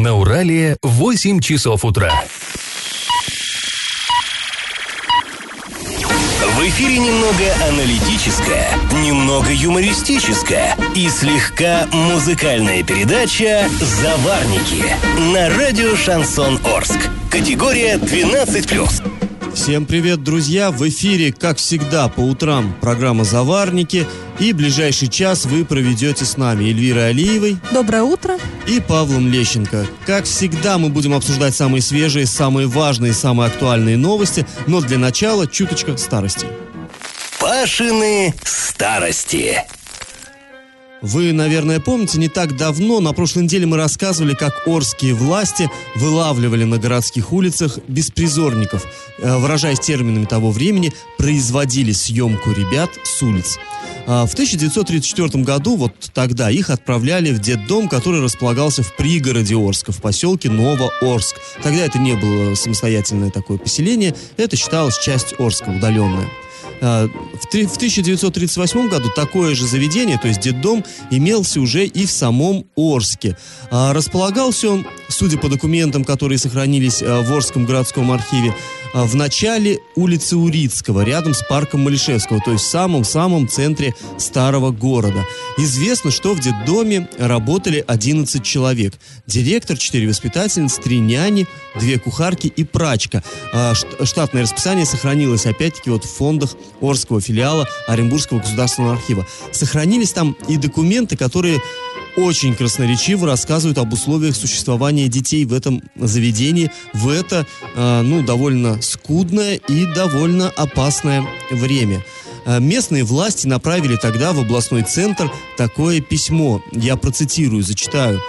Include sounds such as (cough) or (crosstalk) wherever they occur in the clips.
На Урале 8 часов утра. В эфире немного аналитическая, немного юмористическая и слегка музыкальная передача «Заварники» на радио «Шансон Орск». Категория 12+. Всем привет, друзья! В эфире, как всегда, по утрам программа «Заварники». И ближайший час вы проведете с нами Эльвирой Алиевой. Доброе утро. И Павлом Лещенко. Как всегда, мы будем обсуждать самые свежие, самые важные, самые актуальные новости. Но для начала чуточка старости. Пашины старости. Вы, наверное, помните, не так давно, на прошлой неделе мы рассказывали, как орские власти вылавливали на городских улицах беспризорников. Э, выражаясь терминами того времени, производили съемку ребят с улиц. А, в 1934 году, вот тогда, их отправляли в детдом, который располагался в пригороде Орска, в поселке Новоорск. Тогда это не было самостоятельное такое поселение, это считалось часть Орска, удаленная. А, в 1938 году такое же заведение, то есть детдом, имелся уже и в самом Орске. А, располагался он, судя по документам, которые сохранились а, в Орском городском архиве, а, в начале улицы Урицкого, рядом с парком Малишевского, то есть в самом-самом центре старого города. Известно, что в детдоме работали 11 человек. Директор, 4 воспитательницы, 3 няни, 2 кухарки и прачка. А, штатное расписание сохранилось, опять-таки, вот в фондах Орского филиала Оренбургского государственного архива. Сохранились там и документы, которые очень красноречиво рассказывают об условиях существования детей в этом заведении в это, э, ну, довольно скудное и довольно опасное время. Э, местные власти направили тогда в областной центр такое письмо. Я процитирую, зачитаю.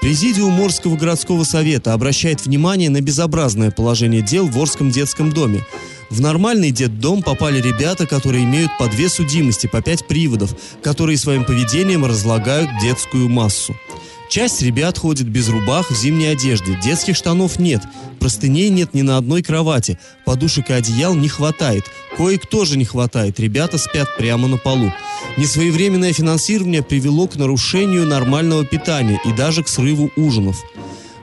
Президиум Морского городского совета обращает внимание на безобразное положение дел в Орском детском доме. В нормальный детдом попали ребята, которые имеют по две судимости, по пять приводов, которые своим поведением разлагают детскую массу. Часть ребят ходит без рубах в зимней одежде, детских штанов нет, простыней нет ни на одной кровати, подушек и одеял не хватает, кое-кто же не хватает, ребята спят прямо на полу. Несвоевременное финансирование привело к нарушению нормального питания и даже к срыву ужинов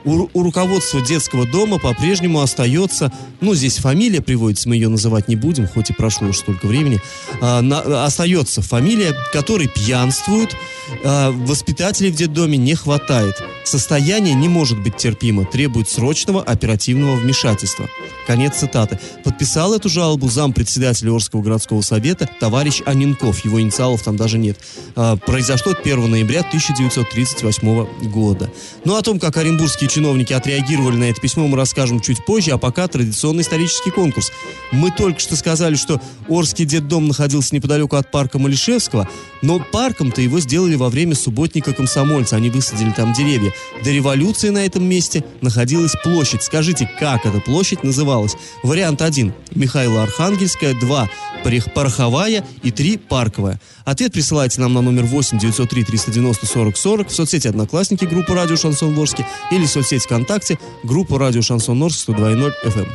у, у руководства детского дома по-прежнему остается, ну, здесь фамилия приводится, мы ее называть не будем, хоть и прошло уже столько времени, а, на, остается фамилия, которой пьянствуют, а, воспитателей в детдоме не хватает. Состояние не может быть терпимо, требует срочного оперативного вмешательства. Конец цитаты. Подписал эту жалобу зам председателя Орского городского совета товарищ Анинков, его инициалов там даже нет. А, произошло 1 ноября 1938 года. Ну, о том, как оренбургские чиновники отреагировали на это письмо, мы расскажем чуть позже, а пока традиционный исторический конкурс. Мы только что сказали, что Орский детдом находился неподалеку от парка Малишевского, но парком-то его сделали во время субботника комсомольца, они высадили там деревья. До революции на этом месте находилась площадь. Скажите, как эта площадь называлась? Вариант 1 – Михаила Архангельская, 2 – Пороховая и 3 – Парковая. Ответ присылайте нам на номер 8 903 390 40 40 в соцсети «Одноклассники» группы «Радио Шансон Ворске» или в соцсети ВКонтакте группу «Радио Шансон Орск» 102.0 FM.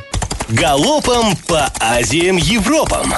Галопом по Азиям Европам!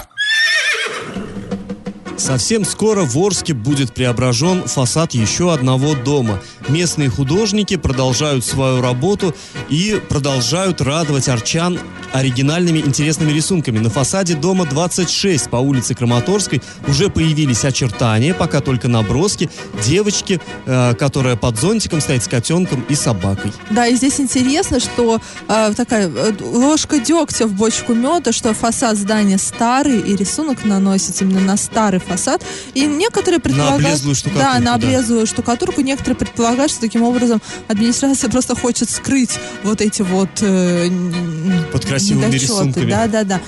Совсем скоро в Орске будет преображен фасад еще одного дома. Местные художники продолжают свою работу и продолжают радовать арчан оригинальными интересными рисунками. На фасаде дома 26 по улице Краматорской уже появились очертания, пока только наброски девочки, э, которая под зонтиком стоит с котенком и собакой. Да, и здесь интересно, что э, такая э, ложка дегтя в бочку меда, что фасад здания старый, и рисунок наносится именно на старый фасад. И некоторые предполагают... На облезлую штукатурку. Да, на облезлую да. штукатурку. Некоторые предполагают, что таким образом администрация просто хочет скрыть вот эти вот... Э, Под красивыми недочеты. рисунками. Да, да, да.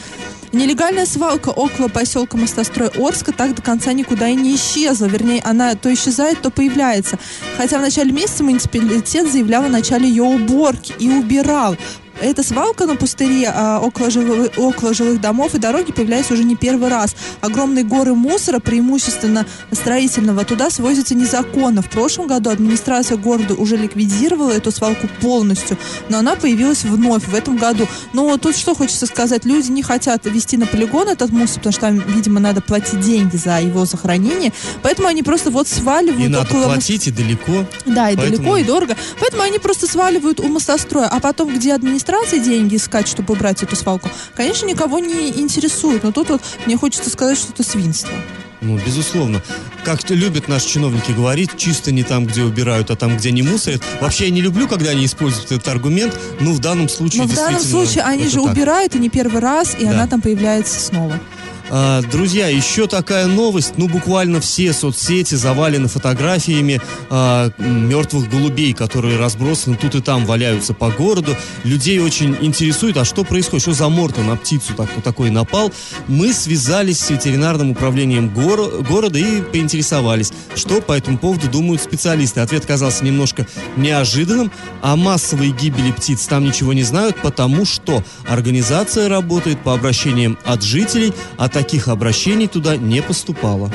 Нелегальная свалка около поселка Мостострой Орска так до конца никуда и не исчезла. Вернее, она то исчезает, то появляется. Хотя в начале месяца муниципалитет заявлял о начале ее уборки и убирал эта свалка на пустыре а, около, жилых, около жилых домов и дороги появляется уже не первый раз. Огромные горы мусора, преимущественно строительного, туда свозятся незаконно. В прошлом году администрация города уже ликвидировала эту свалку полностью, но она появилась вновь в этом году. Но тут что хочется сказать, люди не хотят вести на полигон этот мусор, потому что там, видимо, надо платить деньги за его захоронение, поэтому они просто вот сваливают И надо около... платить, и далеко. Да, и Поэтому- далеко, и дорого. Поэтому они просто сваливают у мостостроя. А потом, где администрация деньги искать, чтобы убрать эту свалку, конечно, никого не интересует. Но тут вот мне хочется сказать, что это свинство. Ну, безусловно. Как любят наши чиновники говорить, чисто не там, где убирают, а там, где не мусорят. Вообще, я не люблю, когда они используют этот аргумент, но в данном случае Но в данном случае они же так. убирают, и не первый раз, и Да. она там появляется снова. А, Друзья, еще такая новость. Ну, буквально все соцсети завалены фотографиями а, мертвых голубей, которые разбросаны тут и там, валяются по городу. Людей очень интересует, а что происходит, что за морта на птицу так, такой напал. Мы связались с ветеринарным управлением горо- города и поинтересовались, что по этому поводу думают специалисты. Ответ оказался немножко неожиданным. О массовой гибели птиц там ничего не знают, потому что организация работает по обращениям от жителей, а таких обращений туда не поступало.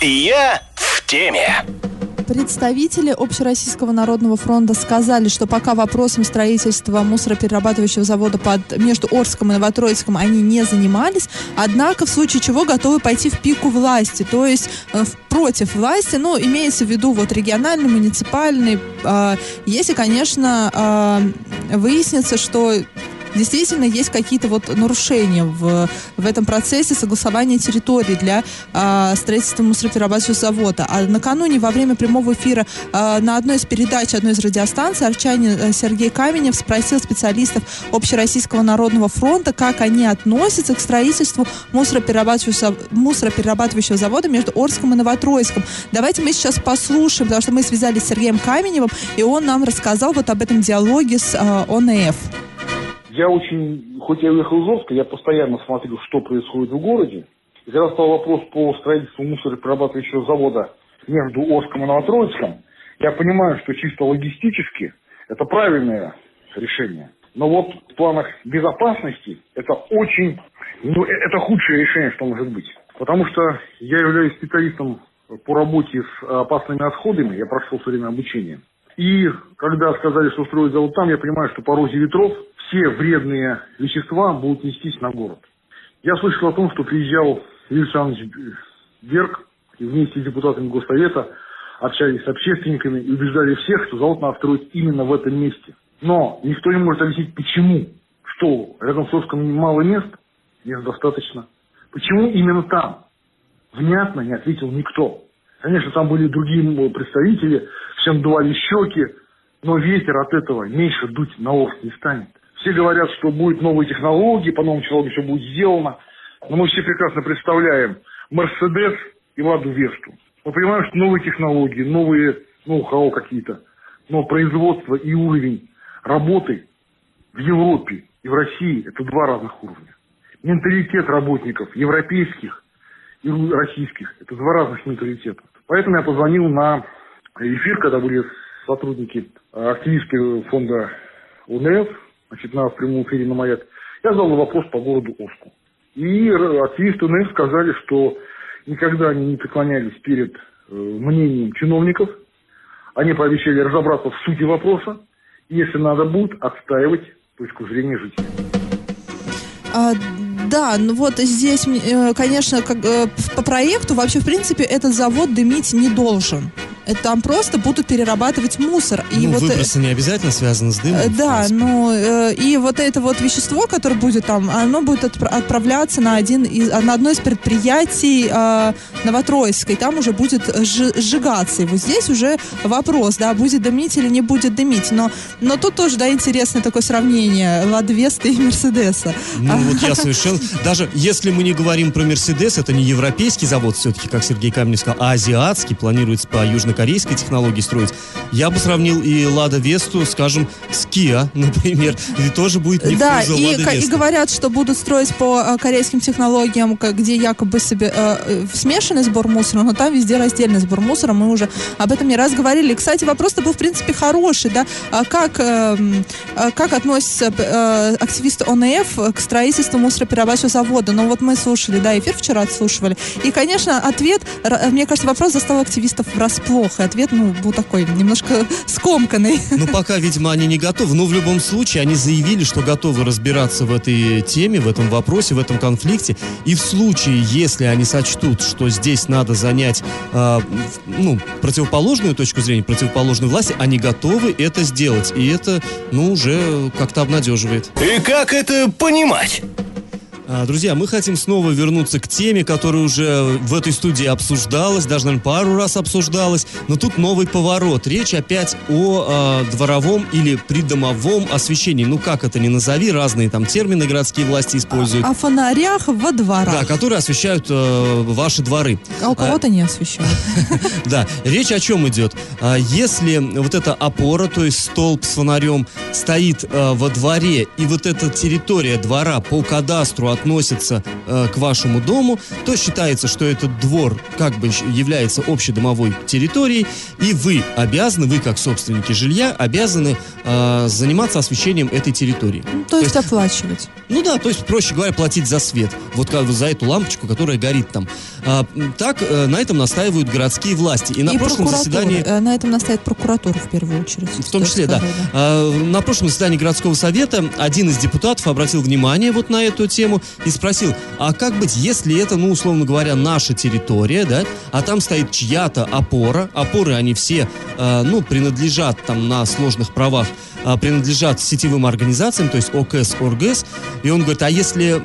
Я в теме. Представители Общероссийского народного фронта сказали, что пока вопросом строительства мусороперерабатывающего завода под, между Орском и Новотроицком они не занимались, однако в случае чего готовы пойти в пику власти, то есть э, в- против власти, ну, имеется в виду вот региональный, муниципальный, э, если, конечно, э, выяснится, что действительно есть какие-то вот нарушения в, в этом процессе согласования территории для а, строительства мусороперерабатывающего завода. А накануне во время прямого эфира а, на одной из передач одной из радиостанций арчанин э, Сергей Каменев спросил специалистов Общероссийского народного фронта, как они относятся к строительству мусороперерабатывающего, мусороперерабатывающего завода между Орском и Новотроицком. Давайте мы сейчас послушаем, потому что мы связались с Сергеем Каменевым, и он нам рассказал вот об этом диалоге с а, ОНФ. Я очень, хоть я уехал из Орска, я постоянно смотрю, что происходит в городе. И когда стал вопрос по строительству мусороперерабатывающего завода между Орском и Новотроицком, я понимаю, что чисто логистически это правильное решение. Но вот в планах безопасности это очень, ну, э- это худшее решение, что может быть. Потому что я являюсь специалистом по работе с опасными отходами, я прошел все время обучение. И когда сказали, что строить завод там, я понимаю, что по розе ветров все вредные вещества будут нестись на город. Я слышал о том, что приезжал Юрий Берг и вместе с депутатами Госсовета общались с общественниками и убеждали всех, что завод надо строить именно в этом месте. Но никто не может объяснить, почему. Что, рядом с Орском мало мест? Мест достаточно. Почему именно там? Внятно не ответил никто. Конечно, там были другие представители, всем дуали щеки, но ветер от этого меньше дуть на Орск не станет. Все говорят, что будут новые технологии, по новым технологиям все будет сделано. Но мы все прекрасно представляем Мерседес и Ладу Весту. Мы понимаем, что новые технологии, новые ноу-хау какие-то, но производство и уровень работы в Европе и в России – это два разных уровня. Менталитет работников европейских и российских – это два разных менталитета. Поэтому я позвонил на эфир, когда были сотрудники, активисты фонда УНФ, значит, на прямом эфире на «Маяк». Я задал вопрос по городу Орску. И активисты УНФ сказали, что никогда они не преклонялись перед э, мнением чиновников. Они пообещали разобраться в сути вопроса. И если надо будет, отстаивать точку зрения жителей. А, да, ну вот здесь, э, конечно, как, э, по проекту вообще, в принципе, этот завод дымить не должен. Это там просто будут перерабатывать мусор. И ну, вот, э, выбросы не обязательно связаны с дымом. Э, Да, ну э, и вот это вот вещество, которое будет там, оно будет отпра- отправляться на один из, на одно из предприятий э, Новотроицкой. Там уже будет сжи- сжигаться. И вот здесь уже вопрос, да, будет дымить или не будет дымить. Но, но тут тоже, да, интересное такое сравнение Ладвеста и Мерседеса. Ну, вот я (laughs) совершенно... Даже если мы не говорим про Мерседес, это не европейский завод все-таки, как Сергей Каменев сказал, а азиатский, планируется по южных на корейской технологии строить. Я бы сравнил и Лада Весту, скажем, с Kia, (laughs) например. И тоже будет не Да, хуже и, Лада и говорят, что будут строить по э, корейским технологиям, где якобы себе, э, э, смешанный сбор мусора, но там везде раздельный сбор мусора. Мы уже об этом не раз говорили. И, Кстати, вопрос-то был, в принципе, хороший, да? А как, э, как относятся э, активисты ОНФ к строительству мусороперерабатывающего завода? Ну, вот мы слушали, да, эфир вчера отслушивали. И, конечно, ответ, мне кажется, вопрос застал активистов врасплох. И ответ, ну, был такой немножко скомканный. Ну, пока, видимо, они не готовы. Но в любом случае, они заявили, что готовы разбираться в этой теме, в этом вопросе, в этом конфликте. И в случае, если они сочтут, что здесь надо занять, э, ну, противоположную точку зрения, противоположной власти, они готовы это сделать. И это, ну, уже как-то обнадеживает. И как это понимать? А, Друзья, мы хотим снова вернуться к теме, которая уже в этой студии обсуждалась, даже, наверное, пару раз обсуждалась, но тут новый поворот. Речь опять о а, дворовом или придомовом освещении. Ну, как это ни назови, разные там термины городские власти используют. О фонарях во дворах. Да, которые освещают э, ваши дворы. А у кого-то не освещают. (laughs) Да, речь о чем идет? А, Если вот эта опора, то есть столб с фонарем, стоит э, во дворе, и вот эта территория двора по кадастру относится э, к вашему дому, то считается, что этот двор как бы является общедомовой территорией, и вы обязаны, вы как собственники жилья, обязаны э, заниматься освещением этой территории. Ну, То есть оплачивать. Ну да, то есть, проще говоря, платить за свет. Вот как за эту лампочку, которая горит там. А, так э, на этом настаивают городские власти. И на И прошлом заседании... Э, На этом настоит прокуратура в первую очередь. В том числе, да. сказать, А, На прошлом заседании городского совета один из депутатов обратил внимание вот на эту тему и спросил, а как быть, если это, ну, условно говоря, наша территория, да, а там стоит чья-то опора, опоры они все, э, ну, принадлежат там на сложных правах, принадлежат сетевым организациям, то есть ОКС, ОРГС, и он говорит, а если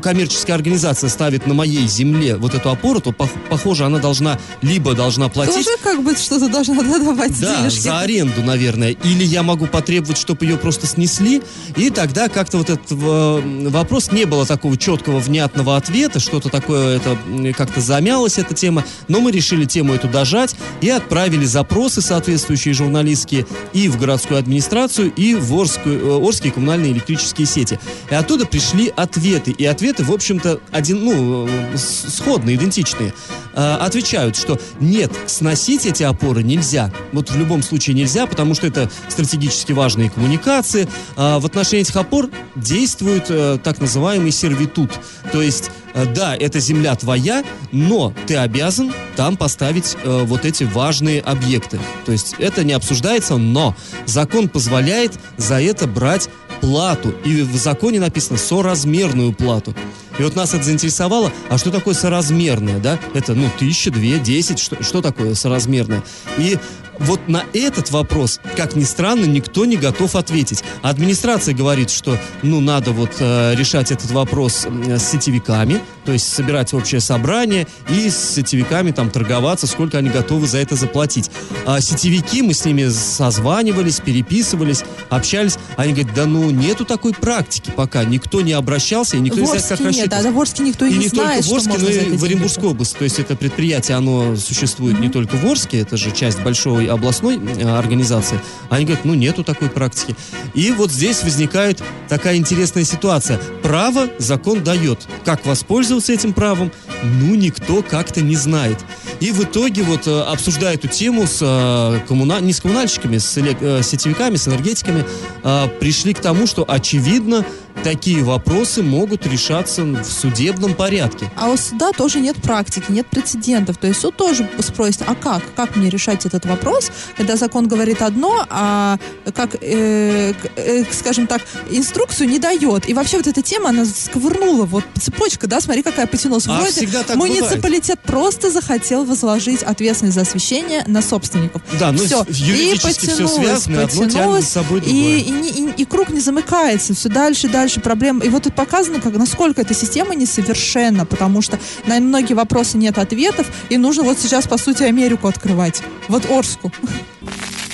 коммерческая организация ставит на моей земле вот эту опору, то, пох- похоже, она должна, либо должна платить... Тоже как бы что-то должна да, давать Да, денежки. за аренду, наверное. Или я могу потребовать, чтобы ее просто снесли. И тогда как-то вот этот э, вопрос не было такого четкого, внятного ответа. Что-то такое, это как-то замялась эта тема. Но мы решили тему эту дожать и отправили запросы соответствующие журналистские и в городскую администрацию, и в Орскую, э, Орские коммунальные электрические сети. И оттуда пришли ответы. И ответы, в общем-то, один, ну, э, сходные, идентичные. Э, Отвечают, что нет, сносить эти опоры нельзя. Вот в любом случае нельзя, потому что это стратегически важные коммуникации. А В отношении этих опор действует э, так называемый сервитут. То есть, э, да, эта земля твоя, но ты обязан там поставить вот эти важные объекты. То есть это не обсуждается, но закон позволяет за это брать плату. И в законе написано соразмерную плату. И вот нас это заинтересовало, а что такое соразмерное, да? Это, ну, тысяча, две, десять, что, что такое соразмерное? И вот на этот вопрос, как ни странно, никто не готов ответить. А Администрация говорит, что, ну, надо вот э, решать этот вопрос с сетевиками, то есть собирать общее собрание и с сетевиками там торговаться, сколько они готовы за это заплатить. А сетевики, мы с ними созванивались, переписывались, общались, они говорят, да ну, нету такой практики пока, никто не обращался, и никто В не знает, как нет, рассчитывать. да, да, в Орске никто и, И не, не только знает, в Орске, что но и в Оренбургской области. То есть это предприятие, оно существует не только в Орске, это же часть большой областной э, организации. Они говорят, ну нету такой практики. И вот здесь возникает такая интересная ситуация. Право закон дает. Как воспользоваться этим правом, ну никто как-то не знает. И в итоге вот э, обсуждая эту тему с э, коммуна- не с коммунальщиками, с сетевиками, с энергетиками, э, пришли к тому, что очевидно такие вопросы могут решаться в судебном порядке. А у суда тоже нет практики, нет прецедентов. То есть суд тоже спросит, а как? Как мне решать этот вопрос, когда закон говорит одно, а как, э, э, скажем так, инструкцию не дает. И вообще вот эта тема, она сковырнула, вот цепочка, да, смотри, какая потянулась. А Вроде всегда так муниципалитет просто захотел возложить ответственность за освещение на собственников. Да, ну Все. с- юридически все связано, и одно за собой и, другое. и, не- и- и круг не замыкается, все дальше и дальше проблем. И вот тут показано, как, насколько эта система несовершенна, потому что на многие вопросы нет ответов, и нужно вот сейчас, по сути, Америку открывать. Вот Орску.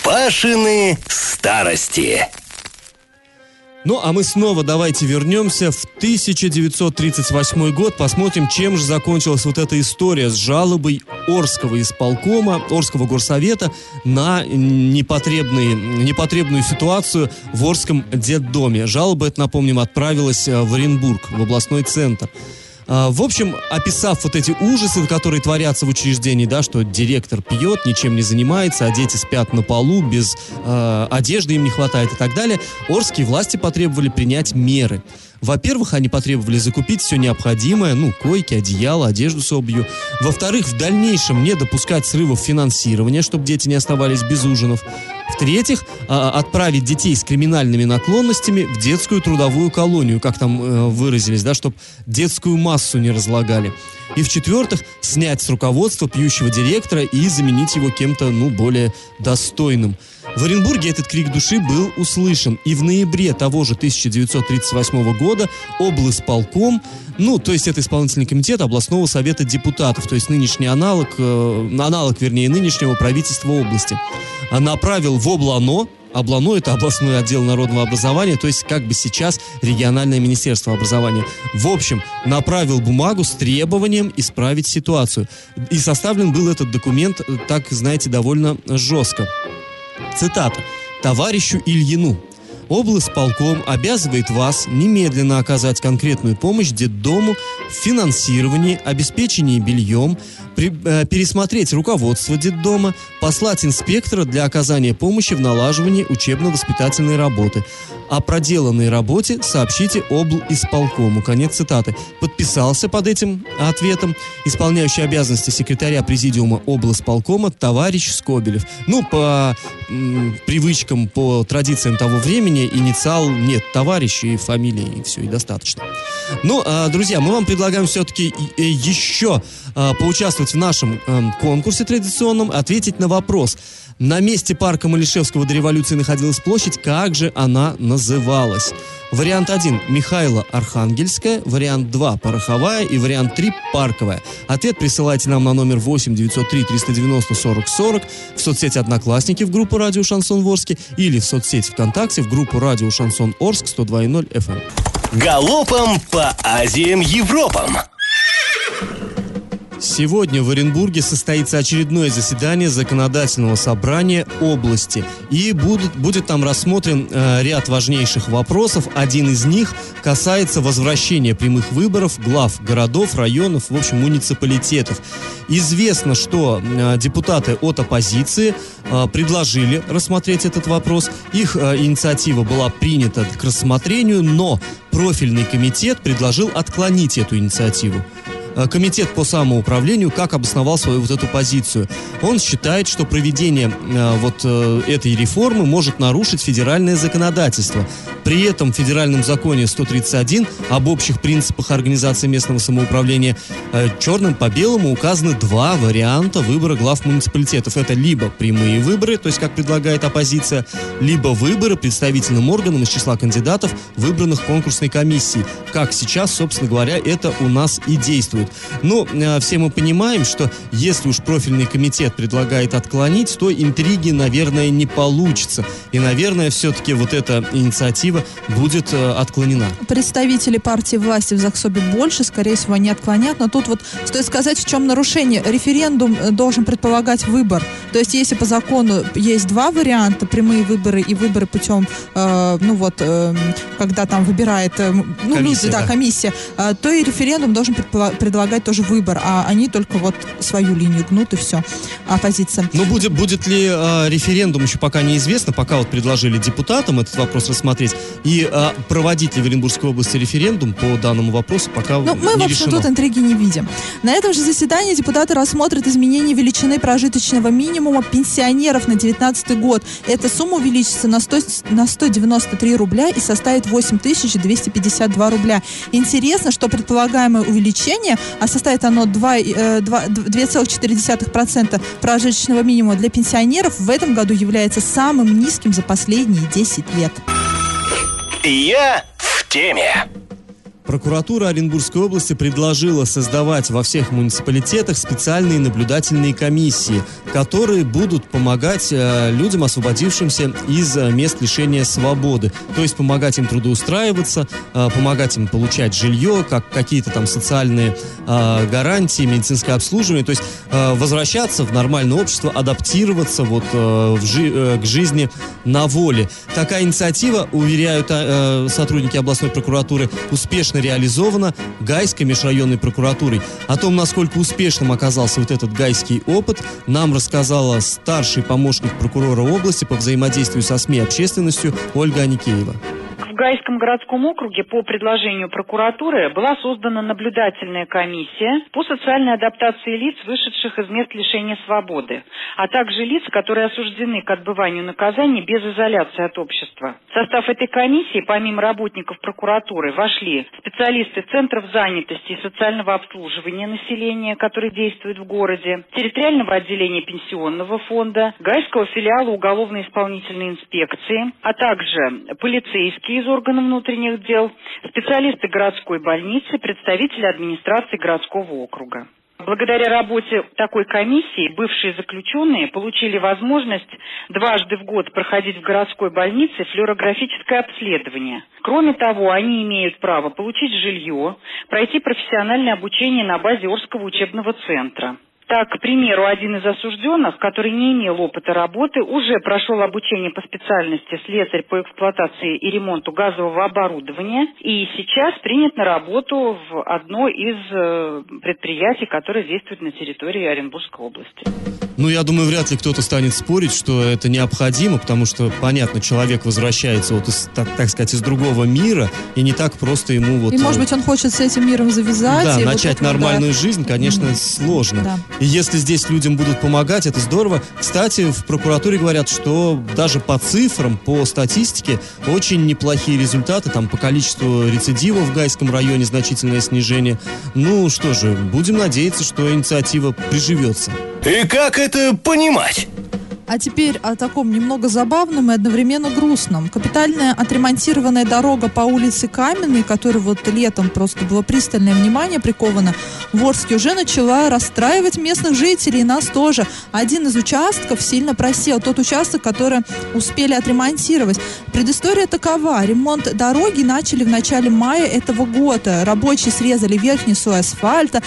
Пашины старости. Ну, а мы снова давайте вернемся в 1938 год, посмотрим, чем же закончилась вот эта история с жалобой Орского исполкома, Орского горсовета на непотребные, непотребную ситуацию в Орском детдоме. Жалоба, это, напомним, отправилась э, в Оренбург, в областной центр. А, в общем, описав вот эти ужасы, которые творятся в учреждении, да, что директор пьет, ничем не занимается, а дети спят на полу, без э, одежды им не хватает и так далее, орские власти потребовали принять меры. Во-первых, они потребовали закупить все необходимое, ну, койки, одеяло, одежду с обью. Во-вторых, в дальнейшем не допускать срывов финансирования, чтобы дети не оставались без ужинов. В-третьих, а, отправить детей с криминальными наклонностями в детскую трудовую колонию, как там э, выразились, да, чтобы детскую массу не разлагали. И в-четвертых, снять с руководства пьющего директора и заменить его кем-то, ну, более достойным. В Оренбурге этот крик души был услышан, и в ноябре того же 1938 года облсполком, ну, то есть это исполнительный комитет областного совета депутатов, то есть нынешний аналог, э, аналог, вернее, нынешнего правительства области, направил в облано, Облано – это областной отдел народного образования, то есть как бы сейчас региональное министерство образования. В общем, направил бумагу с требованием исправить ситуацию. И составлен был этот документ, э, так, знаете, довольно жестко. Цитата. «Товарищу Ильину. Облсполком обязывает вас немедленно оказать конкретную помощь детдому в финансировании, обеспечении бельем, при, э, пересмотреть руководство детдома, послать инспектора для оказания помощи в налаживании учебно-воспитательной работы. О проделанной работе сообщите обл. исполкому. Конец цитаты. Подписался под этим ответом исполняющий обязанности секретаря президиума обл. исполкома товарищ Скобелев. Ну, по м, привычкам, по традициям того времени, инициал нет товарища и фамилии, и все, и достаточно. Ну, а, друзья, мы вам предлагаем все-таки еще а, поучаствовать в нашем а, конкурсе традиционном, ответить на вопрос. На месте парка Малишевского до революции находилась площадь, как же она называлась? Вариант 1 – Михайло Архангельская, вариант 2 – Пороховая и вариант 3 – Парковая. Ответ присылайте нам на номер 8 903 390 40 40 в соцсети «Одноклассники» в группу «Радио Шансон Ворске» или в соцсети ВКонтакте в группу «Радио Шансон Орск» 102.0 FM. Галопом по Азиям Европам! Сегодня в Оренбурге состоится очередное заседание законодательного собрания области. И будет, будет там рассмотрен э, ряд важнейших вопросов. Один из них касается возвращения прямых выборов глав городов, районов, в общем, муниципалитетов. Известно, что э, депутаты от оппозиции э, предложили рассмотреть этот вопрос. Их э, инициатива была принята к рассмотрению, но профильный комитет предложил отклонить эту инициативу. Э, комитет по самоуправлению как обосновал свою вот эту позицию. Он считает, что проведение э, вот э, этой реформы может нарушить федеральное законодательство. При этом в федеральном законе 131 об общих принципах организации местного самоуправления черным по белому указаны два варианта выбора глав муниципалитетов. Это либо прямые выборы, то есть как предлагает оппозиция, либо выборы представительным органом из числа кандидатов, выбранных конкурсной комиссией. Как сейчас, собственно говоря, это у нас и действует. Ну, э, все мы понимаем, что если уж профильный комитет предлагает отклонить, то интриги, наверное, не получится. И, наверное, все-таки вот эта инициатива будет э, отклонена. Представители партии власти в Заксобе больше, скорее всего, они отклонят. Но тут вот стоит сказать, в чем нарушение. Референдум э, должен предполагать выбор. То есть, если по закону есть два варианта, прямые выборы и выборы путем, э, ну вот, э, когда там выбирает, э, ну, Комиссия, люди, да, да. комиссия, э, то и референдум должен предлагать тоже выбор, а они только вот свою линию гнут и все. Оппозиция. Но будет, будет ли э, референдум, еще пока неизвестно, пока вот предложили депутатам этот вопрос рассмотреть, и э, проводить ли в Оренбургской области референдум по данному вопросу, пока Ну, мы, не в общем, решено. тут интриги не видим. На этом же заседании депутаты рассмотрят изменение величины прожиточного минимума пенсионеров на 2019 год. Эта сумма увеличится на, 100, на 193 рубля и составит 8252 рубля. Интересно, что предполагаемое увеличение, а составит оно 2, э, 2 2,4% прожиточного минимума для пенсионеров, в этом году является самым низким за последние 10 лет. Я в теме. Прокуратура Оренбургской области предложила создавать во всех муниципалитетах специальные наблюдательные комиссии, которые будут помогать э, людям, освободившимся из э, мест лишения свободы. То есть помогать им трудоустраиваться, э, помогать им получать жилье, как какие-то там социальные гарантии, медицинское обслуживание. То есть возвращаться в нормальное общество, адаптироваться вот в жи- к жизни на воле. Такая инициатива, уверяют сотрудники областной прокуратуры, успешно реализована Гайской межрайонной прокуратурой. О том, насколько успешным оказался вот этот гайский опыт, нам рассказала старший помощник прокурора области по взаимодействию со СМИ и общественностью Ольга Аникеева. Гайском городском округе по предложению прокуратуры была создана наблюдательная комиссия по социальной адаптации лиц, вышедших из мест лишения свободы, а также лиц, которые осуждены к отбыванию наказания без изоляции от общества. В состав этой комиссии, помимо работников прокуратуры, вошли специалисты Центров занятости и социального обслуживания населения, которые действуют в городе, территориального отделения пенсионного фонда, Гайского филиала уголовно-исполнительной инспекции, а также полицейские из органов внутренних дел, специалисты городской больницы, представители администрации городского округа. Благодаря работе такой комиссии бывшие заключенные получили возможность дважды в год проходить в городской больнице флюорографическое обследование. Кроме того, они имеют право получить жилье, пройти профессиональное обучение на базе Орского учебного центра. Так, к примеру, один из осужденных, который не имел опыта работы, уже прошел обучение по специальности слесарь по эксплуатации и ремонту газового оборудования и сейчас принят на работу в одно из э, предприятий, которое действует на территории Оренбургской области. Ну, я думаю, вряд ли кто-то станет спорить, что это необходимо, потому что, понятно, человек возвращается вот из, так, так сказать, из другого мира, и не так просто ему вот... И, может э, быть, он хочет с этим миром завязать. Да, и вот начать это вот, да. нормальную жизнь, конечно, сложно. Да. И если здесь людям будут помогать, это здорово. Кстати, в прокуратуре говорят, что даже по цифрам, по статистике, очень неплохие результаты. Там по количеству рецидивов в Гайском районе значительное снижение. Ну что же, будем надеяться, что инициатива приживется. И как это понимать? А теперь о таком немного забавном и одновременно грустном. Капитальная отремонтированная дорога по улице Каменной, которой вот летом просто было пристальное внимание приковано в Орске, уже начала расстраивать местных жителей и нас тоже. Один из участков сильно просел. Тот участок, который успели отремонтировать. Предыстория такова. Ремонт дороги начали в начале мая этого года. Рабочие срезали верхний слой асфальта,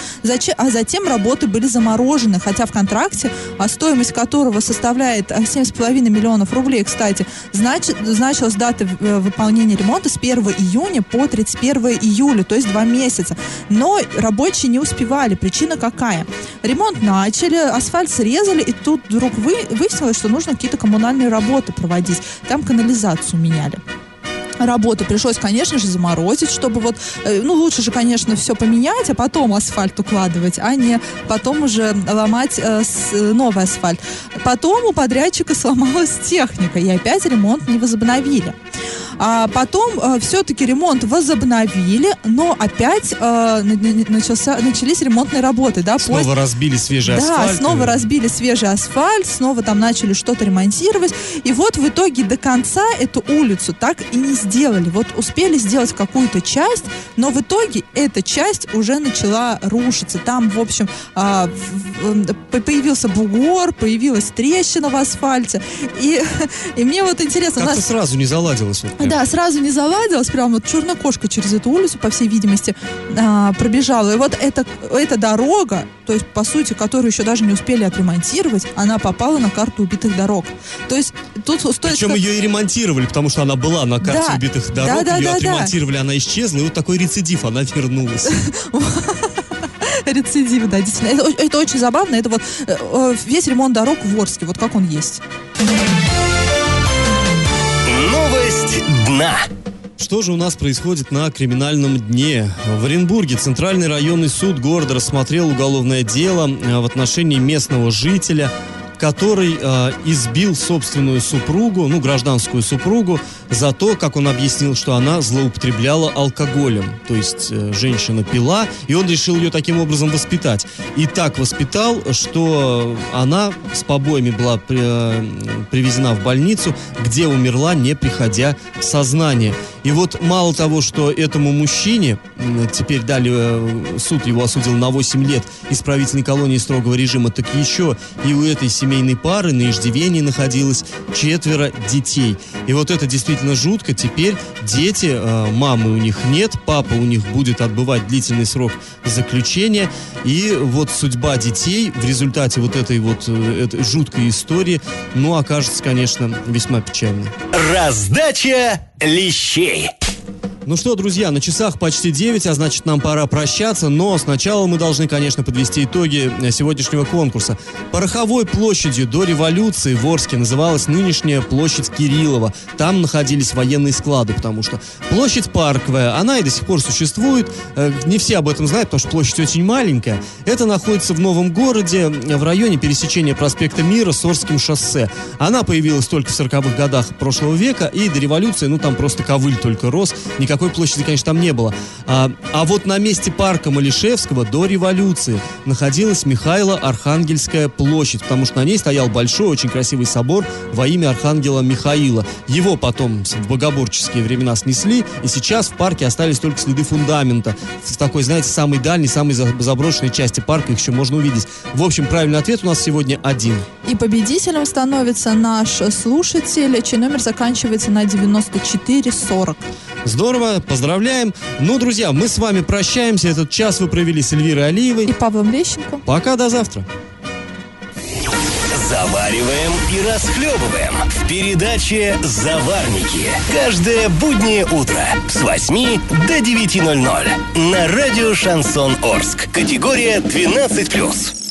а затем работы были заморожены, хотя в контракте, а стоимость которого составляет а, 7,5 миллионов рублей, кстати, значит, значилась дата э, выполнения ремонта с 1 июня по 31 июля, то есть два месяца. Но рабочие не успевали. Причина какая? Ремонт начали, асфальт срезали, и тут вдруг вы, выяснилось, что нужно какие-то коммунальные работы проводить. Там канализацию меняли работу пришлось, конечно же, заморозить, чтобы вот, э, ну, лучше же, конечно, все поменять, а потом асфальт укладывать, а не потом уже ломать э, с- новый асфальт. Потом у подрядчика сломалась техника, и опять ремонт не возобновили. А потом все-таки ремонт возобновили, но опять э, на- на- начался, начались ремонтные работы, да, Снова разбили свежий да, асфальт. снова разбили свежий асфальт, снова там начали что-то ремонтировать. И вот в итоге до конца эту улицу так и не сделали. Вот успели сделать какую-то часть, но в итоге эта часть уже начала рушиться. Там, в общем, а, появился бугор, появилась трещина в асфальте. И, (laughs) и мне вот интересно, Как-то нас сразу не заладилось. Вот, да, сразу не заладилось, прям вот черная кошка через эту улицу, по всей видимости, а, пробежала. И вот эта, эта дорога, то есть, по сути, которую еще даже не успели отремонтировать, она попала на карту убитых дорог. То есть, тут стоит... Причем ска- ее и ремонтировали, потому что она была на карте Да. убитых дорог, Да, да, ее да, да. отремонтировали, она исчезла, и вот такой рецидив, она вернулась. (laughs) Рецидив, да, действительно. Это, это очень забавно. Это вот э, э, весь ремонт дорог в Орске, вот как он есть. Новость дна. Что же у нас происходит на криминальном дне? В Оренбурге Центральный районный суд города рассмотрел уголовное дело э, в отношении местного жителя, который э, избил собственную супругу, ну, гражданскую супругу, за то, как он объяснил, что она злоупотребляла алкоголем. То есть э, женщина пила, и он решил ее таким образом воспитать. И так воспитал, что она с побоями была при, э, привезена в больницу, где умерла, не приходя в сознание. И вот мало того, что этому мужчине теперь дали, э, суд его осудил на 8 лет исправительной колонии строгого режима, так еще и у этой семейной пары на иждивении находилось четверо детей. И вот это действительно жутко. Теперь дети, э, мамы у них нет, папа у них будет отбывать длительный срок заключения. И вот судьба детей в результате вот этой вот э, этой жуткой истории, ну, окажется, конечно, весьма печальной. Раздача лещей. Ну что, друзья, на часах почти 9, а значит нам пора прощаться, но сначала мы должны, конечно, подвести итоги э, сегодняшнего конкурса. Пороховой площадью до революции в Орске называлась нынешняя площадь Кириллова. Там находились военные склады, потому что площадь парковая, она и до сих пор существует. Э, не все об этом знают, потому что площадь очень маленькая. Это находится в Новом городе, в районе пересечения проспекта Мира с Орским шоссе. Она появилась только в 40-х годах прошлого века, и до революции, ну там просто ковыль только рос, никакой площади, конечно, там не было. А, а вот на месте парка Малишевского до революции находилась Михайло-Архангельская площадь, потому что на ней стоял большой, очень красивый собор во имя Архангела Михаила. Его потом в богоборческие времена снесли, и сейчас в парке остались только следы фундамента. В такой, знаете, самой дальней, самой заброшенной части парка их еще можно увидеть. В общем, правильный ответ у нас сегодня один. И победителем становится наш слушатель, чей номер заканчивается на 9440. Здорово, поздравляем. Ну, друзья, мы с вами прощаемся. Этот час вы провели с Эльвирой Алиевой. И Павлом Лещенко. Пока, до завтра. Завариваем и расхлебываем в передаче «Заварники». Каждое буднее утро с 8 до 9.00 на радио «Шансон Орск». Категория 12+.